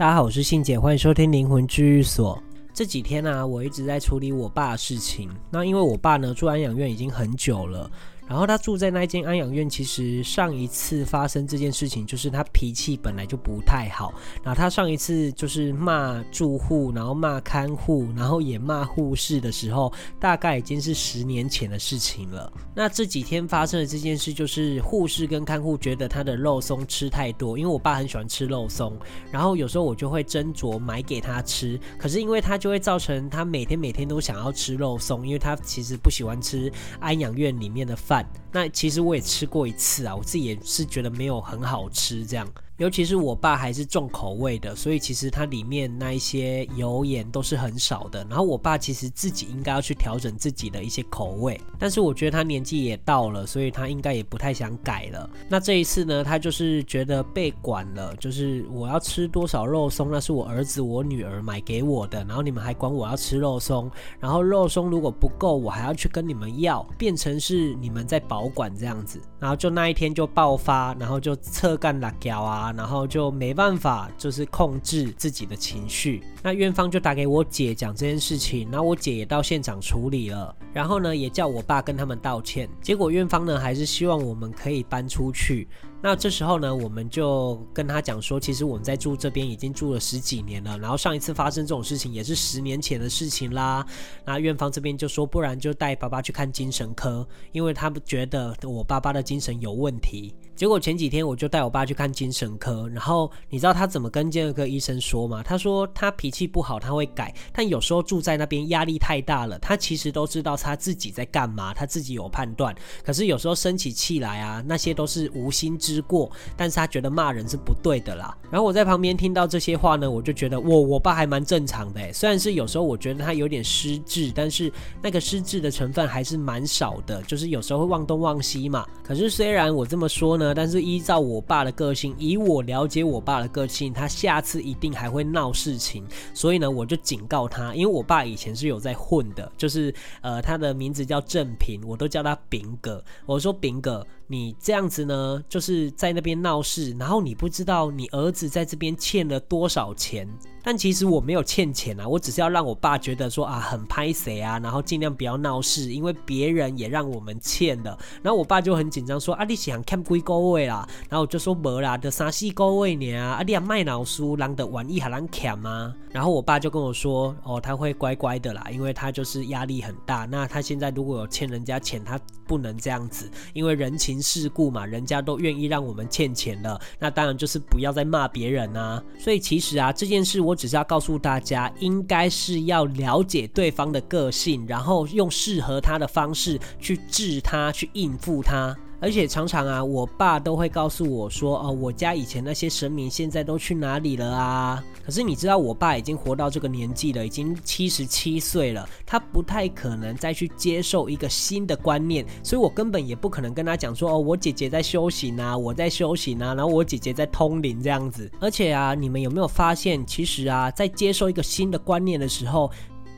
大家好，我是信姐，欢迎收听灵魂治愈所。这几天呢、我一直在处理我爸的事情。那因为我爸呢住安养院已经很久了。然后他住在那间安养院，其实上一次发生这件事情，就是他脾气本来就不太好。然后他上一次就是骂住户，然后骂看护，然后也骂护士的时候，大概已经是十年前的事情了。那这几天发生的这件事，就是护士跟看护觉得他的肉松吃太多，因为我爸很喜欢吃肉松，然后有时候我就会斟酌买给他吃。可是因为他就会造成他每天每天都想要吃肉松，因为他其实不喜欢吃安养院里面的饭。那其实我也吃过一次啊，我自己也是觉得没有很好吃这样。尤其是我爸还是重口味的，所以其实它里面那一些油盐都是很少的。然后我爸其实自己应该要去调整自己的一些口味，但是我觉得他年纪也到了，所以他应该也不太想改了。那这一次呢，他就是觉得被管了，就是我要吃多少肉松，那是我儿子我女儿买给我的，然后你们还管我要吃肉松，然后肉松如果不够，我还要去跟你们要，变成是你们在保管这样子。然后就那一天就爆发，然后就侧干辣椒啊。然后就没办法，就是控制自己的情绪。那院方就打给我姐讲这件事情，然后我姐也到现场处理了，然后呢也叫我爸跟他们道歉。结果院方呢还是希望我们可以搬出去。那这时候呢，我们就跟他讲说，其实我们在住这边已经住了十几年了，然后上一次发生这种事情也是十年前的事情啦。那院方这边就说，不然就带爸爸去看精神科，因为他们觉得我爸爸的精神有问题。结果前几天我就带我爸去看精神科，然后你知道他怎么跟精神科医生说吗？他说他脾气不好，他会改，但有时候住在那边压力太大了，他其实都知道他自己在干嘛，他自己有判断，可是有时候生起气来啊，那些都是无心之之过，但是他觉得骂人是不对的啦。然后我在旁边听到这些话呢，我就觉得我我爸还蛮正常的，虽然是有时候我觉得他有点失智，但是那个失智的成分还是蛮少的，就是有时候会忘东忘西嘛。可是虽然我这么说呢，但是依照我爸的个性，以我了解我爸的个性，他下次一定还会闹事情。所以呢，我就警告他，因为我爸以前是有在混的，就是呃，他的名字叫正平，我都叫他炳哥。我说炳哥。你这样子呢，就是在那边闹事，然后你不知道你儿子在这边欠了多少钱。但其实我没有欠钱啊，我只是要让我爸觉得说啊很拍谁啊，然后尽量不要闹事，因为别人也让我们欠的。然后我爸就很紧张说啊，你想欠几个位啦？然后我就说没啦，就三四个位呢啊，你啊卖老书，让的玩一还能欠吗？然后我爸就跟我说哦，他会乖乖的啦，因为他就是压力很大。那他现在如果有欠人家钱，他不能这样子，因为人情事故嘛，人家都愿意让我们欠钱了，那当然就是不要再骂别人啊。所以其实啊这件事。我只是要告诉大家，应该是要了解对方的个性，然后用适合他的方式去治他，去应付他。而且常常啊，我爸都会告诉我说：“哦，我家以前那些神明现在都去哪里了啊？”可是你知道，我爸已经活到这个年纪了，已经七十七岁了，他不太可能再去接受一个新的观念，所以我根本也不可能跟他讲说：“哦，我姐姐在修行啊，我在修行啊，然后我姐姐在通灵这样子。”而且啊，你们有没有发现，其实啊，在接受一个新的观念的时候，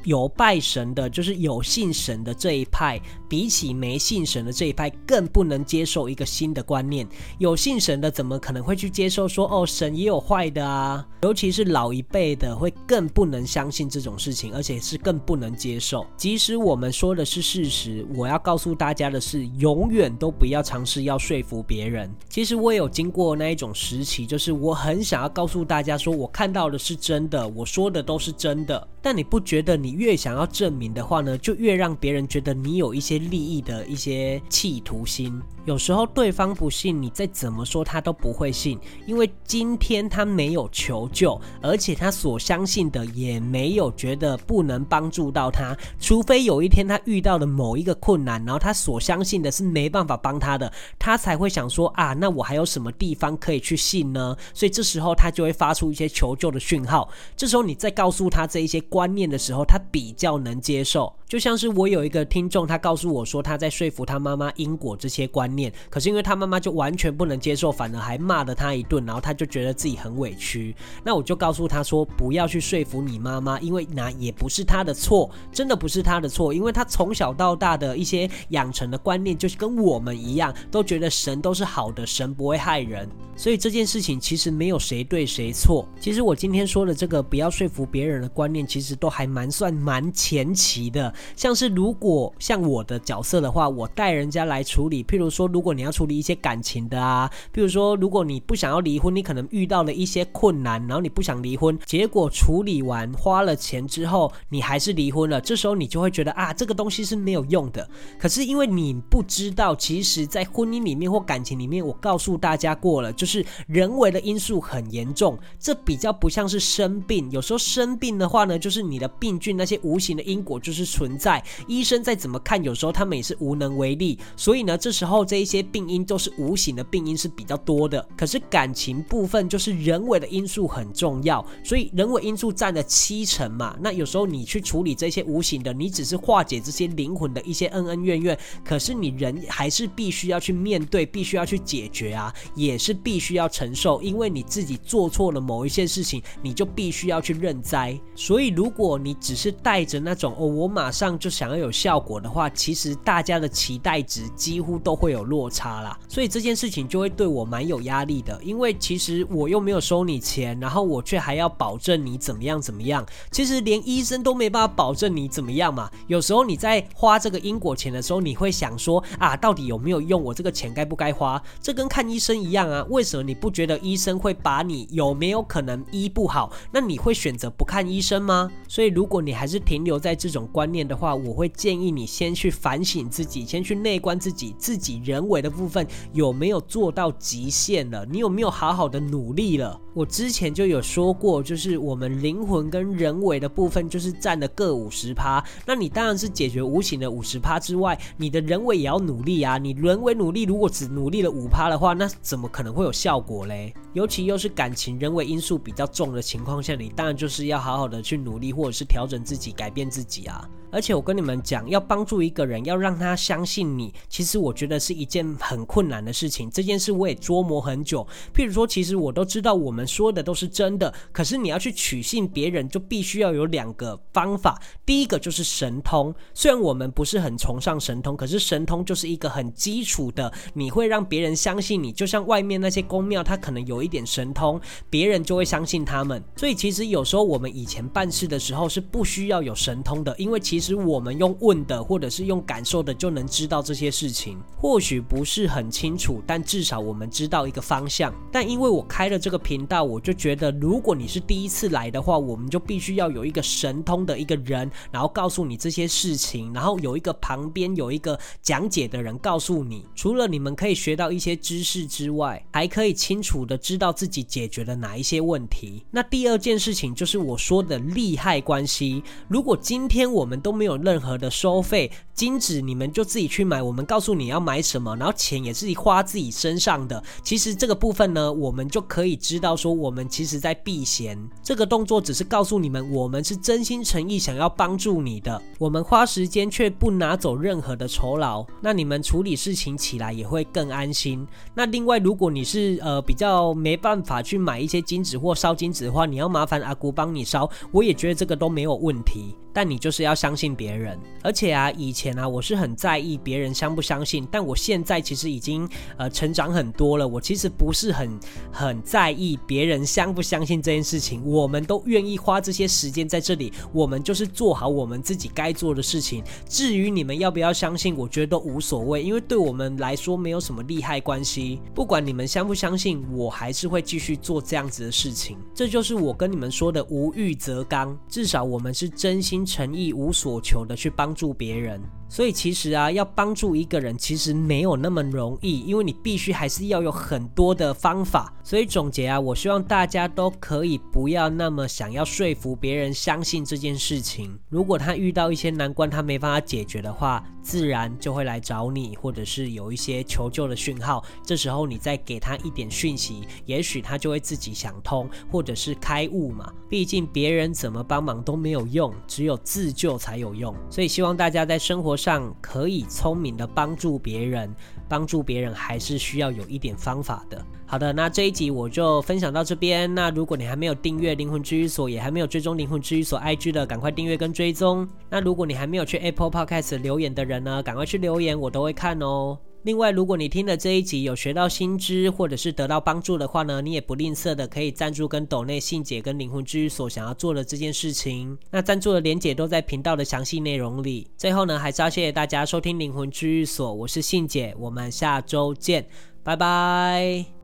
有拜神的，就是有信神的这一派，比起没信神的这一派，更不能接受一个新的观念。有信神的怎么可能会去接受说，哦，神也有坏的啊？尤其是老一辈的，会更不能相信这种事情，而且是更不能接受。即使我们说的是事实，我要告诉大家的是，永远都不要尝试要说服别人。其实我也有经过那一种时期，就是我很想要告诉大家说，我看到的是真的，我说的都是真的。但你不觉得你越想要证明的话呢，就越让别人觉得你有一些利益的一些企图心。有时候对方不信，你再怎么说他都不会信，因为今天他没有求救，而且他所相信的也没有觉得不能帮助到他。除非有一天他遇到了某一个困难，然后他所相信的是没办法帮他的，他才会想说啊，那我还有什么地方可以去信呢？所以这时候他就会发出一些求救的讯号。这时候你再告诉他这一些观念的时候，他比较能接受。就像是我有一个听众，他告诉我说他在说服他妈妈因果这些观念，可是因为他妈妈就完全不能接受，反而还骂了他一顿，然后他就觉得自己很委屈。那我就告诉他说，不要去说服你妈妈，因为那也不是他的错，真的不是他的错，因为他从小到大的一些养成的观念就是跟我们一样，都觉得神都是好的，神不会害人，所以这件事情其实没有谁对谁错。其实我今天说的这个不要说服别人的观念，其实都还蛮算蛮前期的，像是如果像我的角色的话，我带人家来处理，譬如说，如果你要处理一些感情的啊，譬如说，如果你不想要离婚，你可能遇到了一些困难，然后你不想离婚，结果处理完花了钱之后，你还是离婚了，这时候你就会觉得啊，这个东西是没有用的。可是因为你不知道，其实在婚姻里面或感情里面，我告诉大家过了，就是人为的因素很严重，这比较不像是生病。有时候生病的话呢，就是你的病菌那些无形的因果就是存在，医生再怎么看，有时候他们也是无能为力。所以呢，这时候这一些病因都是无形的病因是比较多的。可是感情部分就是人为的因素很重要，所以人为因素占了七成嘛。那有时候你去处理这些无形的，你只是化解这些灵魂的一些恩恩怨怨，可是你人还是必须要去面对，必须要去解决啊，也是必须要承受，因为你自己做错了某一些事情，你就必须要去认栽。所以如果你只是带着那种哦，我马上就想要有效果的话，其其实大家的期待值几乎都会有落差啦。所以这件事情就会对我蛮有压力的，因为其实我又没有收你钱，然后我却还要保证你怎么样怎么样。其实连医生都没办法保证你怎么样嘛。有时候你在花这个因果钱的时候，你会想说啊，到底有没有用？我这个钱该不该花？这跟看医生一样啊。为什么你不觉得医生会把你有没有可能医不好？那你会选择不看医生吗？所以如果你还是停留在这种观念的话，我会建议你先去反省自己，先去内观自己，自己人为的部分有没有做到极限了？你有没有好好的努力了？我之前就有说过，就是我们灵魂跟人为的部分就是占了各五十趴。那你当然是解决无形的五十趴之外，你的人为也要努力啊。你人为努力，如果只努力了五趴的话，那怎么可能会有效果嘞？尤其又是感情人为因素比较重的情况下，你当然就是要好好的去努力，或者是调整自己，改变自己啊。而且我跟你们讲，要帮助一个人，要让他相信你，其实我觉得是一件很困难的事情。这件事我也琢磨很久。譬如说，其实我都知道我们说的都是真的，可是你要去取信别人，就必须要有两个方法。第一个就是神通，虽然我们不是很崇尚神通，可是神通就是一个很基础的，你会让别人相信你。就像外面那些宫庙，他可能有一点神通，别人就会相信他们。所以其实有时候我们以前办事的时候是不需要有神通的，因为其实。其实我们用问的，或者是用感受的，就能知道这些事情。或许不是很清楚，但至少我们知道一个方向。但因为我开了这个频道，我就觉得，如果你是第一次来的话，我们就必须要有一个神通的一个人，然后告诉你这些事情，然后有一个旁边有一个讲解的人告诉你。除了你们可以学到一些知识之外，还可以清楚的知道自己解决了哪一些问题。那第二件事情就是我说的利害关系。如果今天我们都都没有任何的收费，金纸你们就自己去买。我们告诉你要买什么，然后钱也是花自己身上的。其实这个部分呢，我们就可以知道说，我们其实在避嫌。这个动作只是告诉你们，我们是真心诚意想要帮助你的。我们花时间却不拿走任何的酬劳，那你们处理事情起来也会更安心。那另外，如果你是呃比较没办法去买一些金纸或烧金纸的话，你要麻烦阿姑帮你烧，我也觉得这个都没有问题。但你就是要相信别人，而且啊，以前啊，我是很在意别人相不相信，但我现在其实已经呃成长很多了，我其实不是很很在意别人相不相信这件事情，我们都愿意花这些时间在这里，我们就是做好我们自己该做的事情。至于你们要不要相信，我觉得都无所谓，因为对我们来说没有什么利害关系。不管你们相不相信，我还是会继续做这样子的事情。这就是我跟你们说的无欲则刚，至少我们是真心。诚意无所求的去帮助别人，所以其实啊，要帮助一个人其实没有那么容易，因为你必须还是要有很多的方法。所以总结啊，我希望大家都可以不要那么想要说服别人相信这件事情。如果他遇到一些难关，他没办法解决的话，自然就会来找你，或者是有一些求救的讯号。这时候你再给他一点讯息，也许他就会自己想通，或者是开悟嘛。毕竟别人怎么帮忙都没有用，只有自救才有用。所以希望大家在生活上可以聪明的帮助别人，帮助别人还是需要有一点方法的。好的，那这一集我就分享到这边。那如果你还没有订阅灵魂治愈所，也还没有追踪灵魂治愈所 IG 的，赶快订阅跟追踪。那如果你还没有去 Apple Podcast 留言的人呢，赶快去留言，我都会看哦。另外，如果你听了这一集有学到新知，或者是得到帮助的话呢，你也不吝啬的可以赞助跟抖内信姐跟灵魂治愈所想要做的这件事情。那赞助的连结都在频道的详细内容里。最后呢，还是要谢谢大家收听灵魂治愈所，我是信姐，我们下周见，拜拜。